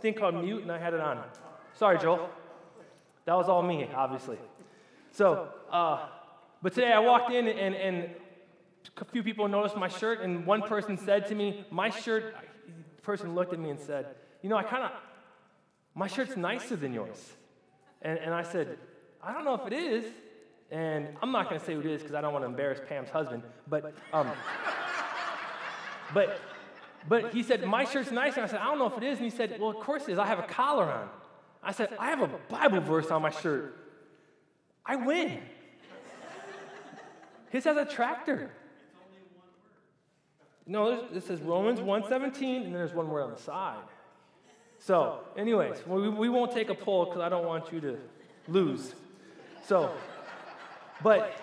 thing called mute, and I had it on. Sorry, Joel. That was all me, obviously. So, uh, but today I walked in, and, and a few people noticed my shirt, and one person said to me, My shirt, the person looked at me and said, You know, I kind of, my shirt's nicer than yours. And, and I said, I don't know if it is. And I'm not going to say who it is because I don't want to embarrass Pam's husband. But, um, but, but he said, My shirt's nice. And I said, I don't know if it is. And he said, Well, of course it is. I have a collar on. I said, I have a Bible verse on my shirt. I win. His has a tractor. No, this says Romans 1:17, and then there's one word on the side. So, anyways, we, we won't take a poll because I don't want you to lose. So, but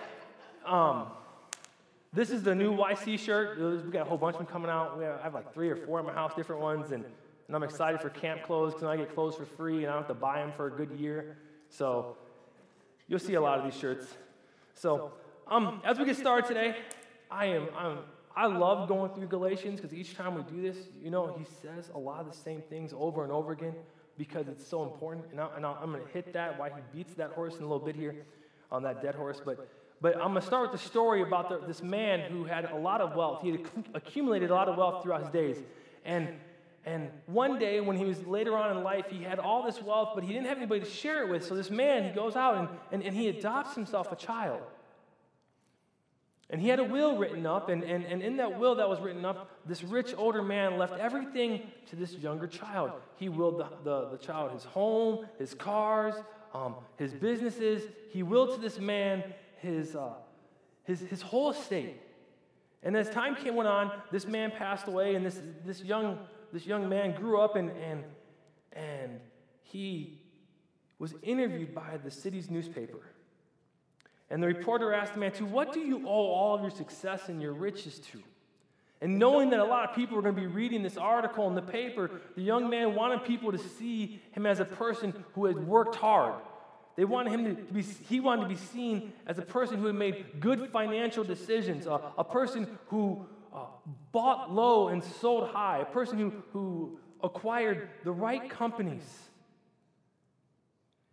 um, this is the new YC shirt. We got a whole bunch of them coming out. Have, I have like three or four in my house, different ones, and, and I'm excited for camp clothes because I get clothes for free and I don't have to buy them for a good year. So, you'll see a lot of these shirts. So, um, as we get started today, I am I'm I love going through Galatians because each time we do this, you know, he says a lot of the same things over and over again because it's so important. And, I, am going to hit that, why he beats that horse in a little bit here on that dead horse. But, but I'm going to start with the story about the, this man who had a lot of wealth. He had accumulated a lot of wealth throughout his days. And, and one day, when he was later on in life, he had all this wealth, but he didn't have anybody to share it with. So this man, he goes out and, and, and he adopts himself a child. And he had a will written up, and, and, and in that will that was written up, this rich older man left everything to this younger child. He willed the, the, the child his home, his cars, um, his businesses. He willed to this man his, uh, his, his whole estate. And as time came went on, this man passed away, and this, this, young, this young man grew up, and, and, and he was interviewed by the city's newspaper. And the reporter asked the man, To what do you owe all of your success and your riches to? And knowing that a lot of people were going to be reading this article in the paper, the young man wanted people to see him as a person who had worked hard. They wanted him to be, he wanted to be seen as a person who had made good financial decisions, a, a person who uh, bought low and sold high, a person who, who acquired the right companies.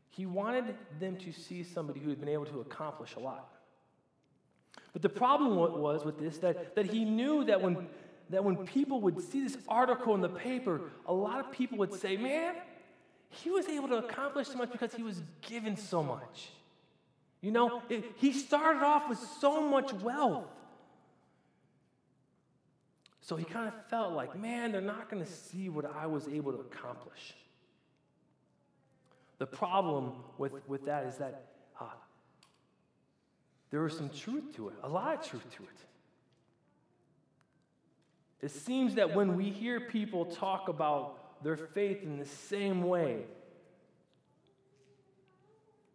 He wanted them to see somebody who had been able to accomplish a lot. But the problem was with this that, that he knew that when, that when people would see this article in the paper, a lot of people would say, Man, he was able to accomplish so much because he was given so much. You know, it, he started off with so much wealth. So he kind of felt like, man, they're not going to see what I was able to accomplish. The problem with, with that is that uh, there is some truth to it, a lot of truth to it. It seems that when we hear people talk about their faith in the same way,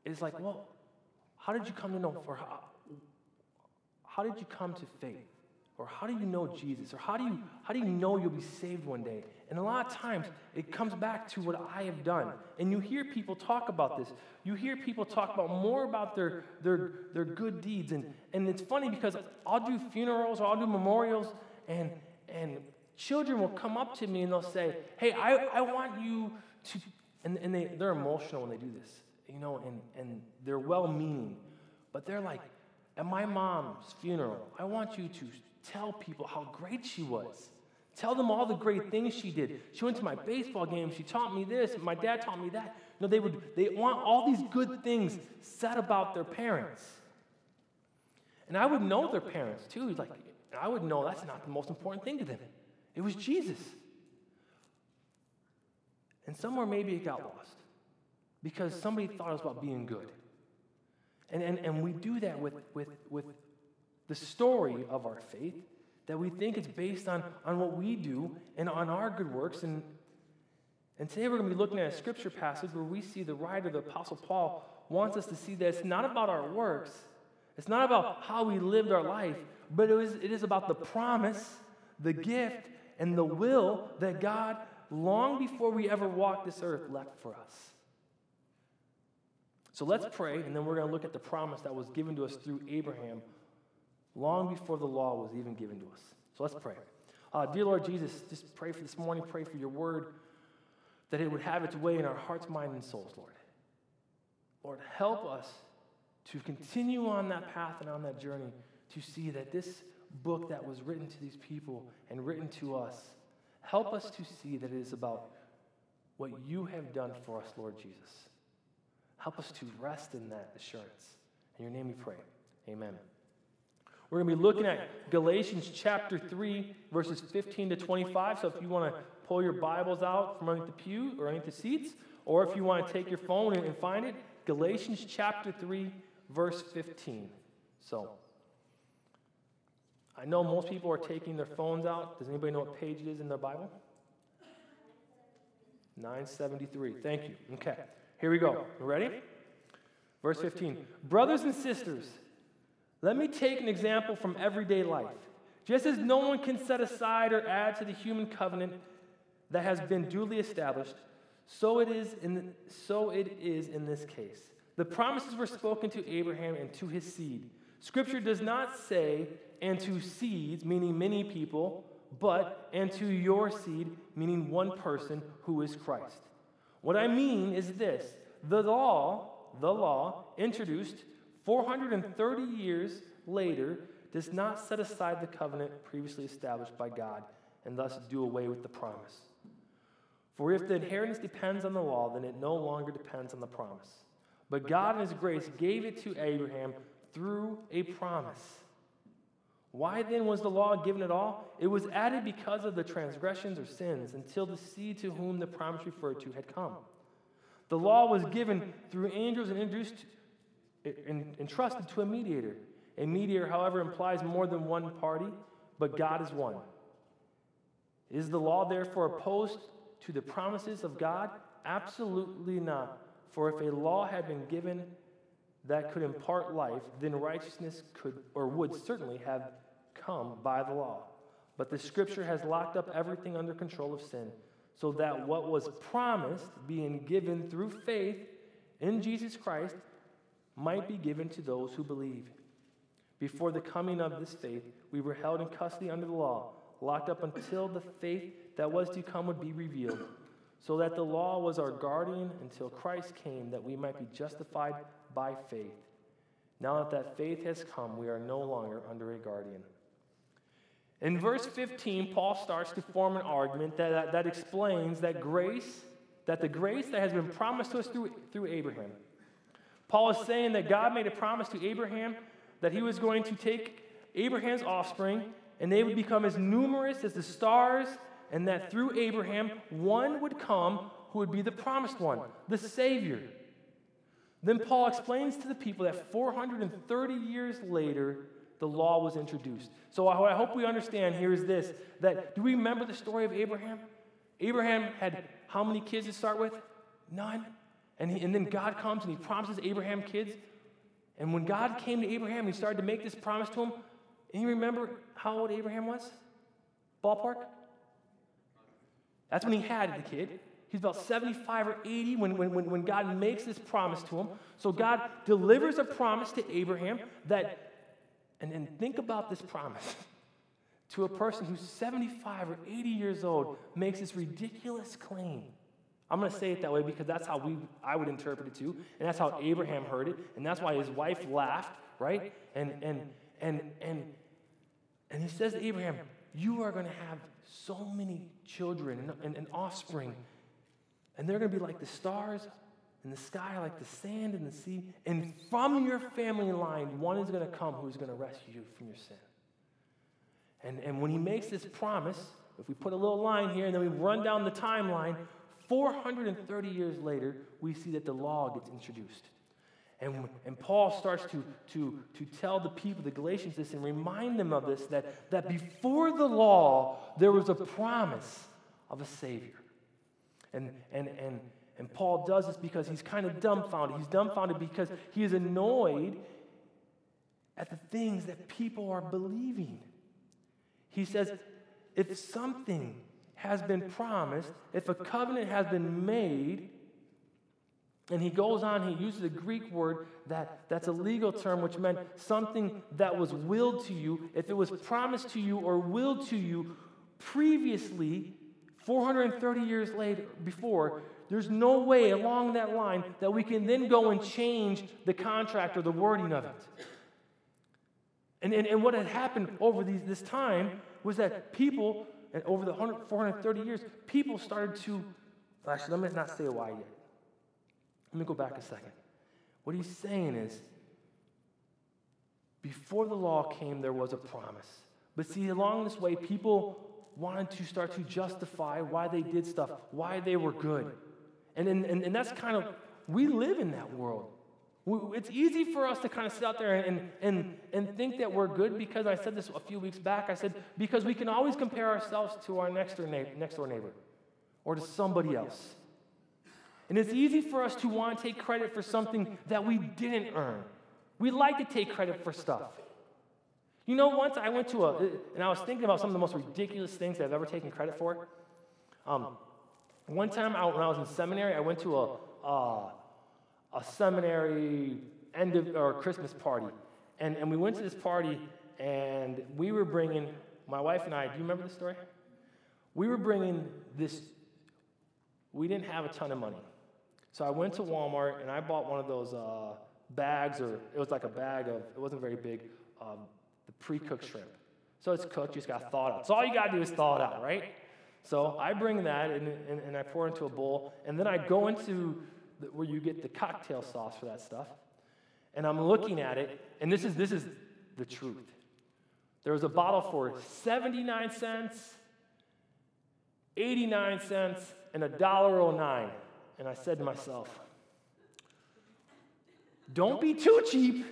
it's like, well, how did you come to know? For how, how did you come to faith? Or how do you know Jesus? Or how do you, how do you know you'll be saved one day? And a lot of times it comes back to what I have done. And you hear people talk about this. You hear people talk about more about their, their, their good deeds. And, and it's funny because I'll do funerals or I'll do memorials, and, and children will come up to me and they'll say, Hey, I, I want you to, and, and they, they're emotional when they do this, you know, and, and they're well meaning. But they're like, At my mom's funeral, I want you to tell people how great she was. Tell them all the great things she did. She went to my baseball game. She taught me this. My dad taught me that. No, they would they want all these good things said about their parents. And I would know their parents too. Like I would know that's not the most important thing to them. It was Jesus. And somewhere maybe it got lost because somebody thought it was about being good. And, and, and we do that with, with, with the story of our faith, that we think it's based on, on what we do and on our good works. And, and today we're going to be looking at a scripture passage where we see the writer, the Apostle Paul, wants us to see that it's not about our works, it's not about how we lived our life, but it is, it is about the promise, the gift, and the will that God, long before we ever walked this earth, left for us. So let's pray, and then we're going to look at the promise that was given to us through Abraham long before the law was even given to us. So let's pray. Uh, dear Lord Jesus, just pray for this morning, pray for your word. that it would have its way in our hearts, mind, and souls, Lord. Lord, help us to continue on that path and on that journey to see that this book that was written to these people and written to us, help us to see that it is about what you have done for us, Lord Jesus. Help us to rest in that assurance. In your name we pray. Amen. We're going to be looking at Galatians chapter 3, verses 15 to 25. So if you want to pull your Bibles out from underneath the pew or underneath the seats, or if you want to take your phone and find it, Galatians chapter 3, verse 15. So I know most people are taking their phones out. Does anybody know what page it is in their Bible? 973. Thank you. Okay. Here we go. Ready? Verse 15. Brothers and sisters, let me take an example from everyday life. Just as no one can set aside or add to the human covenant that has been duly established, so it is in, the, so it is in this case. The promises were spoken to Abraham and to his seed. Scripture does not say, and to seeds, meaning many people, but and to your seed, meaning one person who is Christ. What I mean is this the law, the law, introduced 430 years later, does not set aside the covenant previously established by God and thus do away with the promise. For if the inheritance depends on the law, then it no longer depends on the promise. But God, in His grace, gave it to Abraham through a promise. Why then was the law given at all? It was added because of the transgressions or sins until the seed to whom the promise referred to had come. The law was given through angels and introduced entrusted to a mediator. A mediator, however, implies more than one party, but God is one. Is the law therefore opposed to the promises of God? Absolutely not. For if a law had been given that could impart life, then righteousness could or would certainly have come by the law. But the scripture has locked up everything under control of sin, so that what was promised, being given through faith in Jesus Christ, might be given to those who believe. Before the coming of this faith, we were held in custody under the law, locked up until the faith that was to come would be revealed, so that the law was our guardian until Christ came, that we might be justified by faith. Now that that faith has come, we are no longer under a guardian. In verse 15, Paul starts to form an argument that, that, that explains that grace, that the grace that has been promised to us through, through Abraham, Paul is saying that God made a promise to Abraham that he was going to take Abraham's offspring and they would become as numerous as the stars, and that through Abraham, one would come who would be the promised one, the Savior. Then Paul explains to the people that 430 years later, the law was introduced. So, what I hope we understand here is this that do we remember the story of Abraham? Abraham had how many kids to start with? None. And, he, and then God comes and he promises Abraham kids. And when God came to Abraham, he started to make this promise to him. And you remember how old Abraham was? Ballpark? That's when he had the kid. He's about 75 or 80 when, when, when God makes this promise to him. So God delivers a promise to Abraham that, and then think about this promise to a person who's 75 or 80 years old makes this ridiculous claim I'm going to say it that way because that's how we, I would interpret it too. And that's how Abraham heard it. And that's why his wife laughed, right? And, and, and, and, and he says to Abraham, You are going to have so many children and, and, and offspring. And they're going to be like the stars in the sky, like the sand in the sea. And from your family line, one is going to come who's going to rescue you from your sin. And, and when he makes this promise, if we put a little line here and then we run down the timeline, 430 years later, we see that the law gets introduced. And, and Paul starts to, to, to tell the people, the Galatians, this and remind them of this that, that before the law, there was a promise of a Savior. And, and, and, and Paul does this because he's kind of dumbfounded. He's dumbfounded because he is annoyed at the things that people are believing. He says, if something has been promised, if a covenant has been made, and he goes on, he uses a Greek word that, that's a legal term, which meant something that was willed to you. If it was promised to you or willed to you previously 430 years later, before, there's no way along that line that we can then go and change the contract or the wording of it. And, and, and what had happened over these, this time was that people, and over the 100, 430 years, people started to, actually, let me not say why yet. Let me go back a second. What he's saying is, before the law came, there was a promise. But see, along this way, people wanted to start to justify why they did stuff, why they were good. And, and, and, that's kind of, we live in that world. It's easy for us to kind of sit out there and, and, and think that we're good because I said this a few weeks back. I said, because we can always compare ourselves to our next door, neighbor, next door neighbor or to somebody else. And it's easy for us to want to take credit for something that we didn't earn. We like to take credit for stuff. You know, once I went to a, and I was thinking about some of the most ridiculous things that I've ever taken credit for. Um, one time I, when I was in seminary, I went to a, uh, a seminary end of or Christmas party. And, and we went to this party, and we were bringing, my wife and I, do you remember the story? We were bringing this, we didn't have a ton of money. So I went to Walmart and I bought one of those uh, bags, or it was like a bag of, it wasn't very big, um, pre cooked shrimp. So it's cooked, you just got to thaw it out. So all you got to do is thaw it out, right? So I bring that and, and, and I pour into a bowl, and then I go into the, where you get the cocktail sauce for that stuff. And I'm looking at it, and this is, this is the truth. There was a bottle for 79 cents, 89 cents, and a dollar $1.09. And I said to myself, don't be too cheap,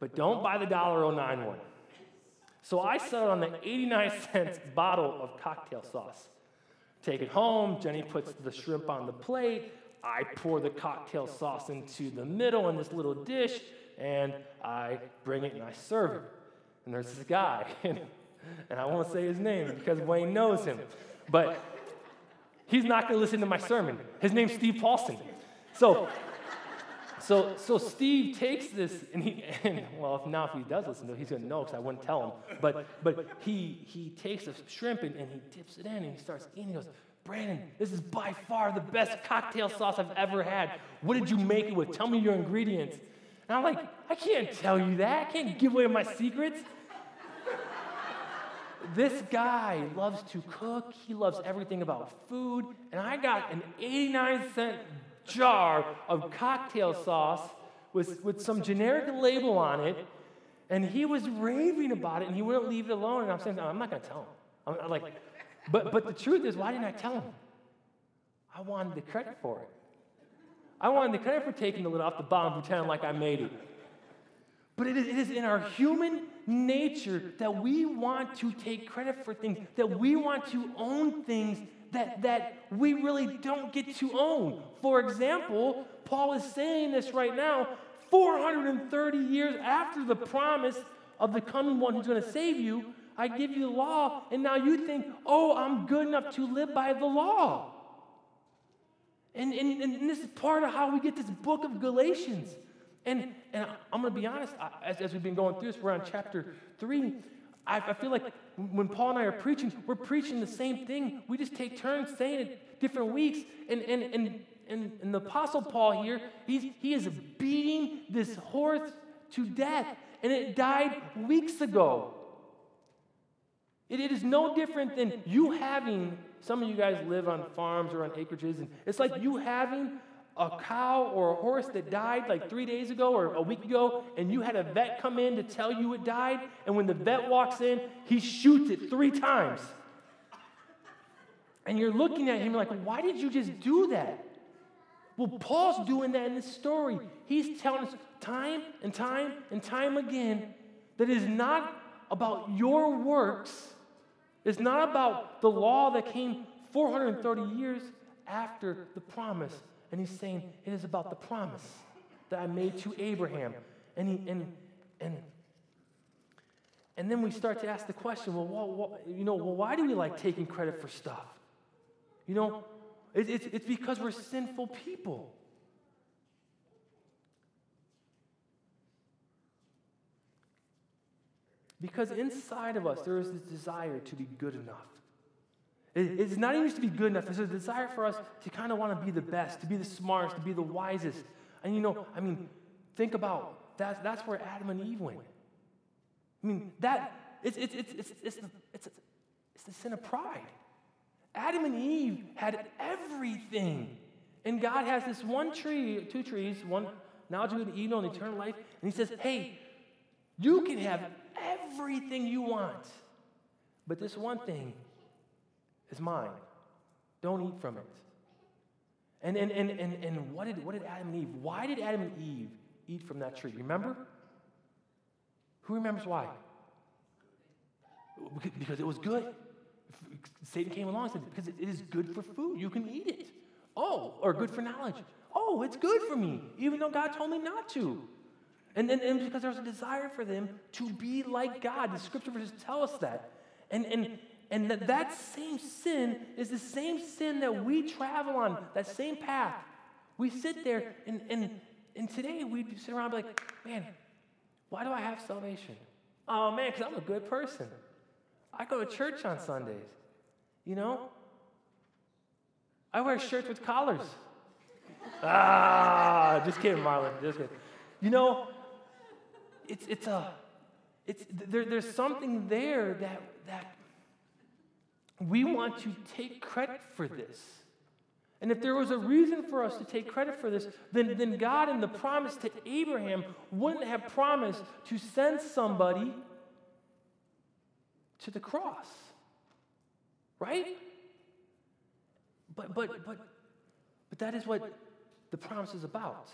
but don't buy the $1.09 one. So I settled on the 89 cents bottle of cocktail sauce. Take it home, Jenny puts the shrimp on the plate, I pour the cocktail sauce into the middle in this little dish, and I bring it and I serve it. And there's this guy, and I won't say his name because Wayne knows him, but he's not going to listen to my sermon. His name's Steve Paulson. So so, so Steve takes this, and he, and, well, if now if he does listen to it, he's going to know because I wouldn't tell him. But, but he, he takes a shrimp and, and he dips it in and he starts eating. He goes, Brandon, this is by far the best cocktail sauce I've ever had. What did you make it with? Tell me your ingredients. And I'm like, I can't tell you that. I can't give away my secrets. this guy loves to cook. He loves everything about food. And I got an 89 cent jar of cocktail sauce with, with some generic label on it, and he was raving about it, and he wouldn't leave it alone. And I'm saying, I'm not going to tell him. I'm, like, but, but the truth is, why didn't I tell him? I wanted the credit for it. I wanted the credit for taking the lid off the bottom, pretending like I made it. But it is, it is in our human nature that we want to take credit for things, that we want to own things that, that we really don't get to own. For example, Paul is saying this right now 430 years after the promise of the coming one who's going to save you. I give you the law, and now you think, oh, I'm good enough to live by the law. And, and, and this is part of how we get this book of Galatians. And, and I'm going to be honest, as, as we've been going through this, we're on chapter 3. I, I feel like when Paul and I are preaching, we're preaching the same thing. We just take turns saying it different weeks. And, and, and, and, and the Apostle Paul here, he's, he is beating this horse to death. And it died weeks ago. It, it is no different than you having, some of you guys live on farms or on acreages, and it's like you having a cow or a horse that died like three days ago or a week ago, and you had a vet come in to tell you it died, and when the vet walks in, he shoots it three times. And you're looking at him like, why did you just do that? Well, Paul's doing that in this story. He's telling us time and time and time again that it is not about your works, it's not about the law that came 430 years after the promise and he's saying, It is about the promise that I made to Abraham. And, he, and, and, and then we start to ask the question well, you know, well, why do we like taking credit for stuff? You know, it, it's, it's because we're sinful people. Because inside of us, there is this desire to be good enough. It's not even just to be good enough. There's a desire for us to kind of want to be the best, to be the smartest, to be the wisest. And you know, I mean, think about that. That's where Adam and Eve went. I mean, that it's it's it's it's it's the, it's, it's the sin of pride. Adam and Eve had everything, and God has this one tree, two trees, one knowledge of and evil and eternal life, and He says, "Hey, you can have everything you want, but this one thing is mine. Don't eat from it. And, and, and, and, and what, did, what did Adam and Eve, why did Adam and Eve eat from that tree? Remember? Who remembers why? Because it was good. Satan came along and said, because it is good for food. You can eat it. Oh, or good for knowledge. Oh, it's good for me, even though God told me not to. And, and, and because there was a desire for them to be like God. The scripture verses tell us that. And, and, and that, that same sin is the same sin that we travel on, that same path. We sit there, and, and, and today we sit around and be like, man, why do I have salvation? Oh, man, because I'm a good person. I go to church on Sundays. You know? I wear shirts with collars. ah, just kidding, Marlon. Just kidding. You know, it's, it's a, it's, there, there's something there that, that we want to take credit for this. And if there was a reason for us to take credit for this, then, then God, in the promise to Abraham, wouldn't have promised to send somebody to the cross. Right? But, but, but, but that is what the promise is about.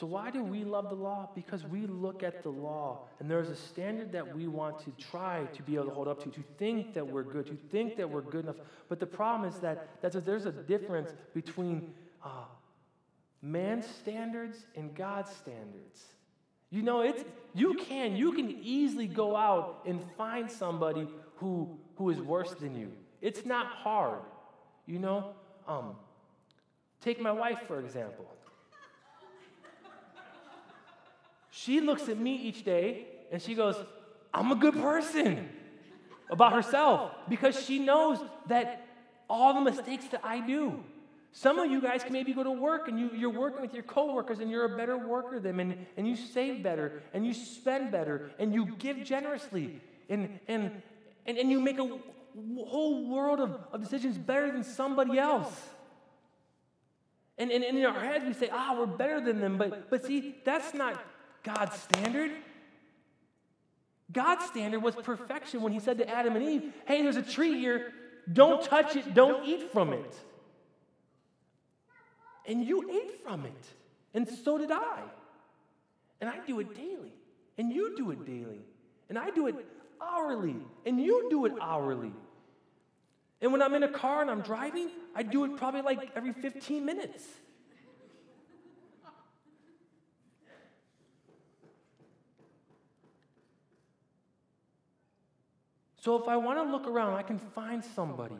So, why do we love the law? Because we look at the law and there's a standard that we want to try to be able to hold up to, to think that we're good, to think that we're good enough. But the problem is that, that there's a difference between uh, man's standards and God's standards. You know, it's, you can, you can easily go out and find somebody who, who is worse than you. It's not hard, you know? Um, take my wife, for example. She looks at me each day and she goes, I'm a good person about herself because she knows that all the mistakes that I do. Some of you guys can maybe go to work and you, you're working with your coworkers and you're a better worker than and, and you save better and you spend better and you give generously and, and, and, and you make a whole world of, of decisions better than somebody else. And, and, and in our heads we say, ah, we're better than them. But, but see, that's not God's standard. God's standard was perfection when he said to Adam and Eve, hey, there's a tree here, don't touch it, don't eat from it. And you ate from it, and so did I. And I do it daily, and you do it daily, and I do it hourly, and you do it hourly. And when I'm in a car and I'm driving, I do it probably like every 15 minutes. So if I want to look around, I can find somebody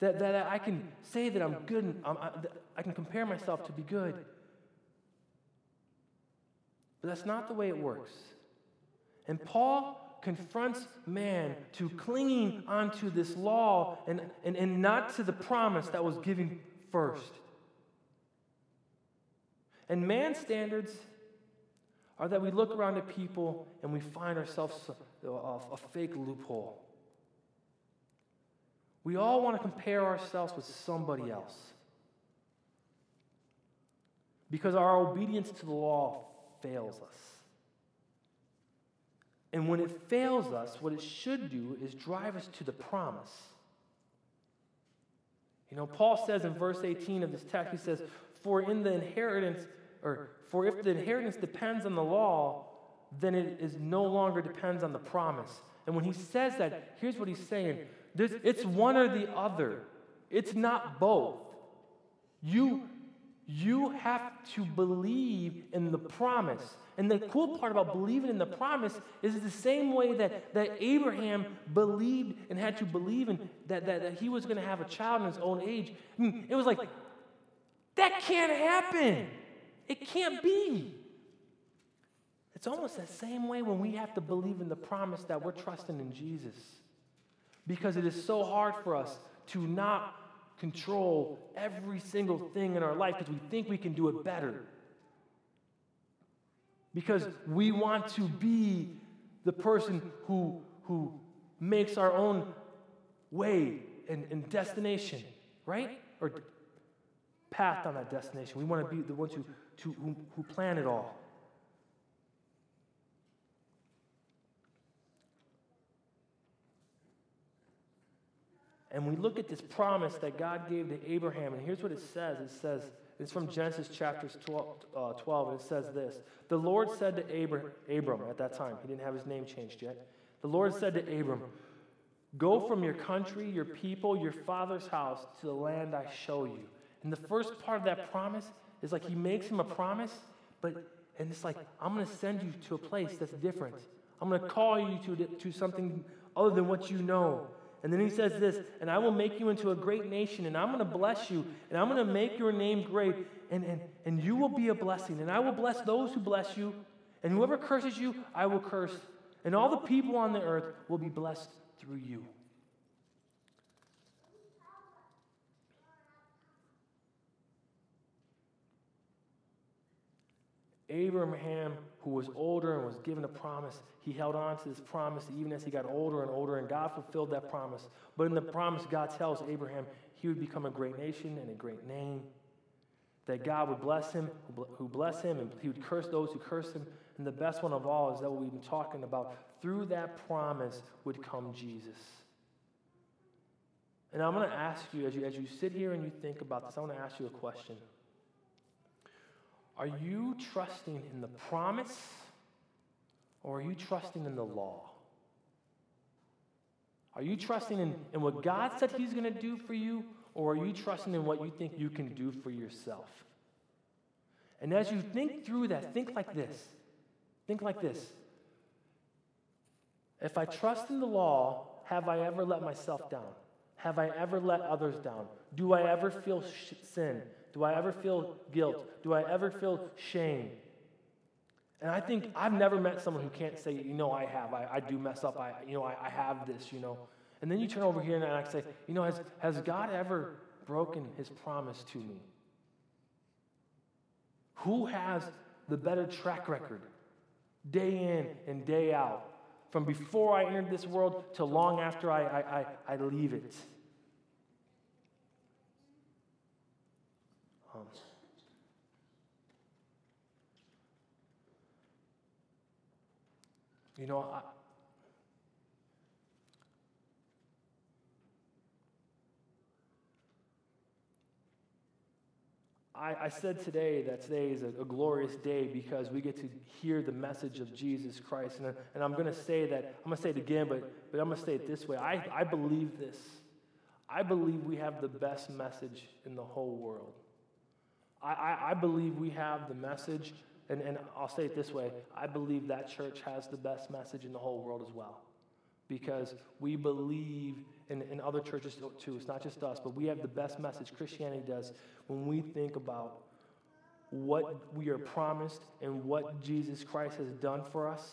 that, that I can say that I'm good and I'm, I, I can compare myself to be good. But that's not the way it works. And Paul confronts man to clinging onto this law and, and, and not to the promise that was given first. And man's standards are that we look around at people and we find ourselves a, uh, a fake loophole. We all want to compare ourselves with somebody else. Because our obedience to the law fails us. And when it fails us, what it should do is drive us to the promise. You know, Paul says in verse 18 of this text, he says, For in the inheritance, or for if the inheritance depends on the law, then it is no longer depends on the promise. And when he says that, here's what he's saying there's, it's one or the other, it's not both. You, you have to believe in the promise. And the cool part about believing in the promise is the same way that, that Abraham believed and had to believe in that, that, that he was going to have a child in his own age. I mean, it was like, that can't happen. It can't be. It's almost the same way when we have to believe in the promise that we're trusting in Jesus. Because it is so hard for us to not control every single thing in our life because we think we can do it better. Because we want to be the person who, who makes our own way and, and destination, right? Or path on that destination. We want to be the ones who, to, who, who plan it all. And we look at this promise that God gave to Abraham, and here's what it says it says, it's from Genesis chapters 12, uh, 12 and it says this The Lord said to Abram, Abram at that time, he didn't have his name changed yet. The Lord said to Abram, Go from your country, your people, your father's house to the land I show you. And the first part of that promise is like he makes him a promise, but and it's like, I'm going to send you to a place that's different. I'm going to call you to, to something other than what you know. And then he says this, and I will make you into a great nation, and I'm going to bless you, and I'm going to make your name great, and, and, and you will be a blessing. And I will bless those who bless you, and whoever curses you, I will curse. And all the people on the earth will be blessed through you. Abraham, who was older and was given a promise, he held on to this promise even as he got older and older, and God fulfilled that promise. But in the promise, God tells Abraham he would become a great nation and a great name, that God would bless him, who bless him, and he would curse those who curse him. And the best one of all is that what we've been talking about. Through that promise would come Jesus. And I'm going to ask you as, you, as you sit here and you think about this, I want to ask you a question. Are you trusting in the promise or are you trusting in the law? Are you trusting in, in what God said He's going to do for you or are you trusting in what you think you can do for yourself? And as you think through that, think like this. Think like this. If I trust in the law, have I ever let myself down? Have I ever let others down? Do I ever feel sh- sin? Do I ever feel guilt? Do I ever feel shame? And I think I've never met someone who can't say, you know, I have. I, I do mess up. I, you know, I, I have this, you know. And then you turn over here and I say, you know, has, has God ever broken his promise to me? Who has the better track record, day in and day out, from before I entered this world to long after I, I, I, I leave it? You know, I, I, I, said today that today is a, a, glorious day because we get to hear the message of Jesus Christ. And, and I'm going to say that, I'm going to say it again, but, but I'm going to say it this way. I, I believe this. I believe we have the best message in the whole world. I, I, believe we have the message, and, and I'll say it this way I believe that church has the best message in the whole world as well. Because we believe in, in other churches too, it's not just us, but we have the best message Christianity does when we think about what we are promised and what Jesus Christ has done for us.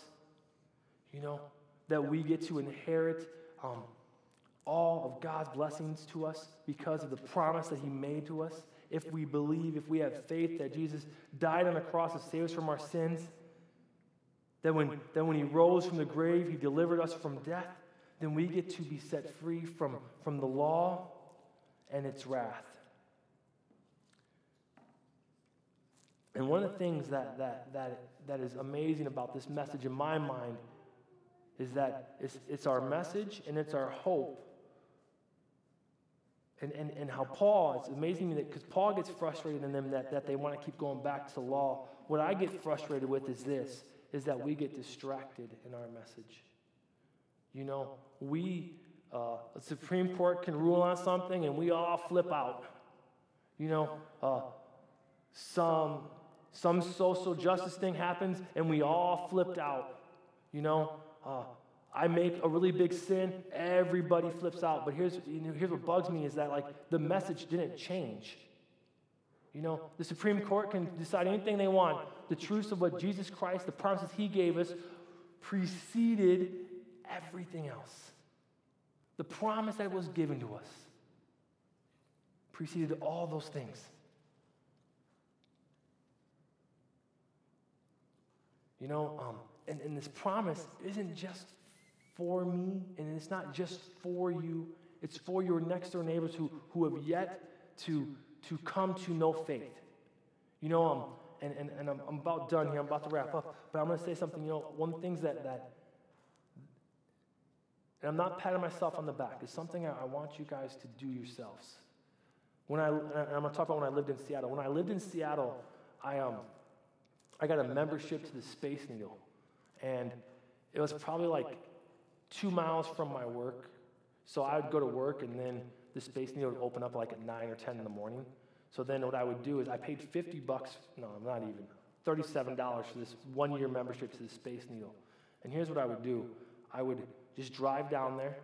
You know, that we get to inherit um, all of God's blessings to us because of the promise that He made to us if we believe, if we have faith that Jesus died on the cross to save us from our sins, that when, that when he rose from the grave, he delivered us from death, then we get to be set free from, from the law and its wrath. And one of the things that, that, that, that is amazing about this message in my mind is that it's, it's our message and it's our hope and, and, and how Paul, it's amazing me that because Paul gets frustrated in them that, that they want to keep going back to law. What I get frustrated with is this, is that we get distracted in our message. You know, we, uh, Supreme Court can rule on something and we all flip out. You know, uh, some, some social justice thing happens and we all flipped out. You know, uh, I make a really big sin, everybody flips out. But here's, you know, here's what bugs me is that like the message didn't change. You know, the Supreme Court can decide anything they want. The truths of what Jesus Christ, the promises He gave us, preceded everything else. The promise that was given to us preceded all those things. You know, um, and, and this promise isn't just for me, and it's not just for you, it's for your next door neighbors who, who have yet to, to come to know faith. You know, um, and, and, and I'm, I'm about done here, I'm about to wrap up, but I'm going to say something. You know, one of the things that, that and I'm not patting myself on the back, it's something I, I want you guys to do yourselves. When I, I'm going to talk about when I lived in Seattle. When I lived in Seattle, I, um, I got a membership to the Space Needle. And it was probably like two miles from my work. So I would go to work, and then the Space Needle would open up like at 9 or 10 in the morning. So then what I would do is I paid 50 bucks, no, I'm not even, $37 for this one year membership to the Space Needle. And here's what I would do I would just drive down there,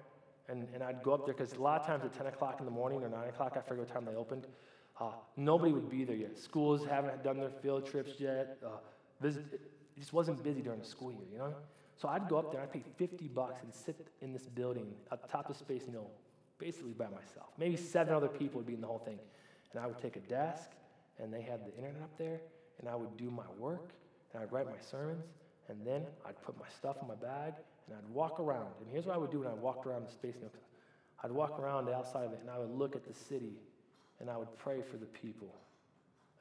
and, and I'd go up there because a lot of times at 10 o'clock in the morning or 9 o'clock, I forget what time they opened, uh, nobody would be there yet. Schools haven't done their field trips yet. Uh, visit, it just wasn't busy during the school year, you know? So I'd go up there, I'd pay 50 bucks and sit in this building at the top of Space Needle, basically by myself. Maybe seven other people would be in the whole thing. And I would take a desk, and they had the internet up there, and I would do my work, and I'd write my sermons, and then I'd put my stuff in my bag, and I'd walk around. And here's what I would do when I walked around the Space Needle. I'd walk around the outside of it, and I would look at the city, and I would pray for the people.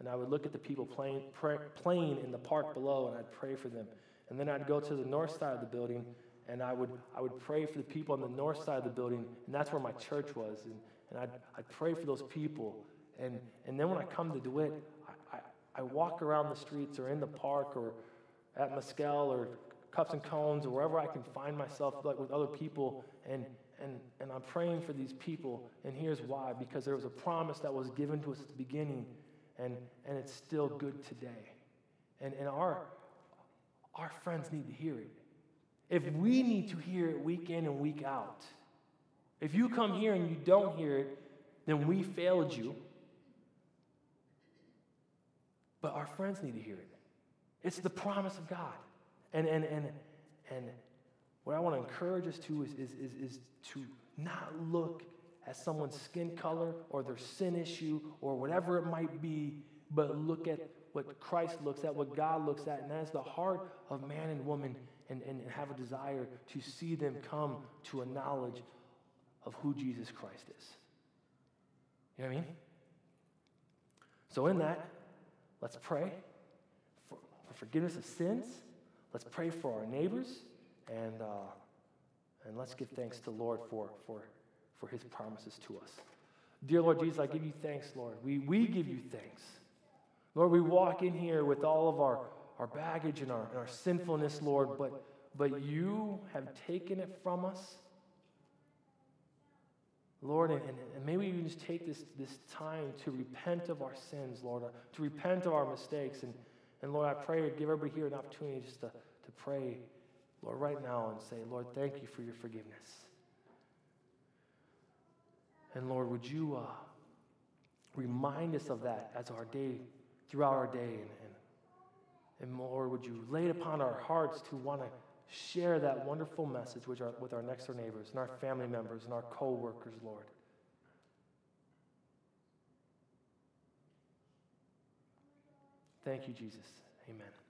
And I would look at the people playing, pray, playing in the park below, and I'd pray for them. And then I'd go to the north side of the building, and I would, I would pray for the people on the north side of the building, and that's where my church was. And, and I'd, I'd pray for those people. And, and then when I come to DeWitt, I, I, I walk around the streets or in the park or at Mescal or Cups and Cones or wherever I can find myself like with other people, and, and, and I'm praying for these people. And here's why because there was a promise that was given to us at the beginning, and, and it's still good today. And, and our, our friends need to hear it. If we need to hear it week in and week out, if you come here and you don't hear it, then we failed you. But our friends need to hear it. It's the promise of God. And, and, and, and what I want to encourage us to is, is, is, is to not look at someone's skin color or their sin issue or whatever it might be, but look at what Christ looks at, what God looks at, and that is the heart of man and woman, and, and have a desire to see them come to a knowledge of who Jesus Christ is. You know what I mean? So, in that, let's pray for, for forgiveness of sins. Let's pray for our neighbors, and, uh, and let's give thanks to Lord for, for, for his promises to us. Dear Lord Jesus, I give you thanks, Lord. We, we give you thanks. Lord, we walk in here with all of our, our baggage and our, and our sinfulness, Lord, but, but you have taken it from us. Lord, and, and maybe we just take this, this time to repent of our sins, Lord, to repent of our mistakes. And, and Lord, I pray, give everybody here an opportunity just to, to pray, Lord, right now and say, Lord, thank you for your forgiveness. And Lord, would you uh, remind us of that as our day throughout our day. And, and, and Lord, would you lay it upon our hearts to want to share that wonderful message with our, with our next door neighbors and our family members and our co workers, Lord. Thank you, Jesus. Amen.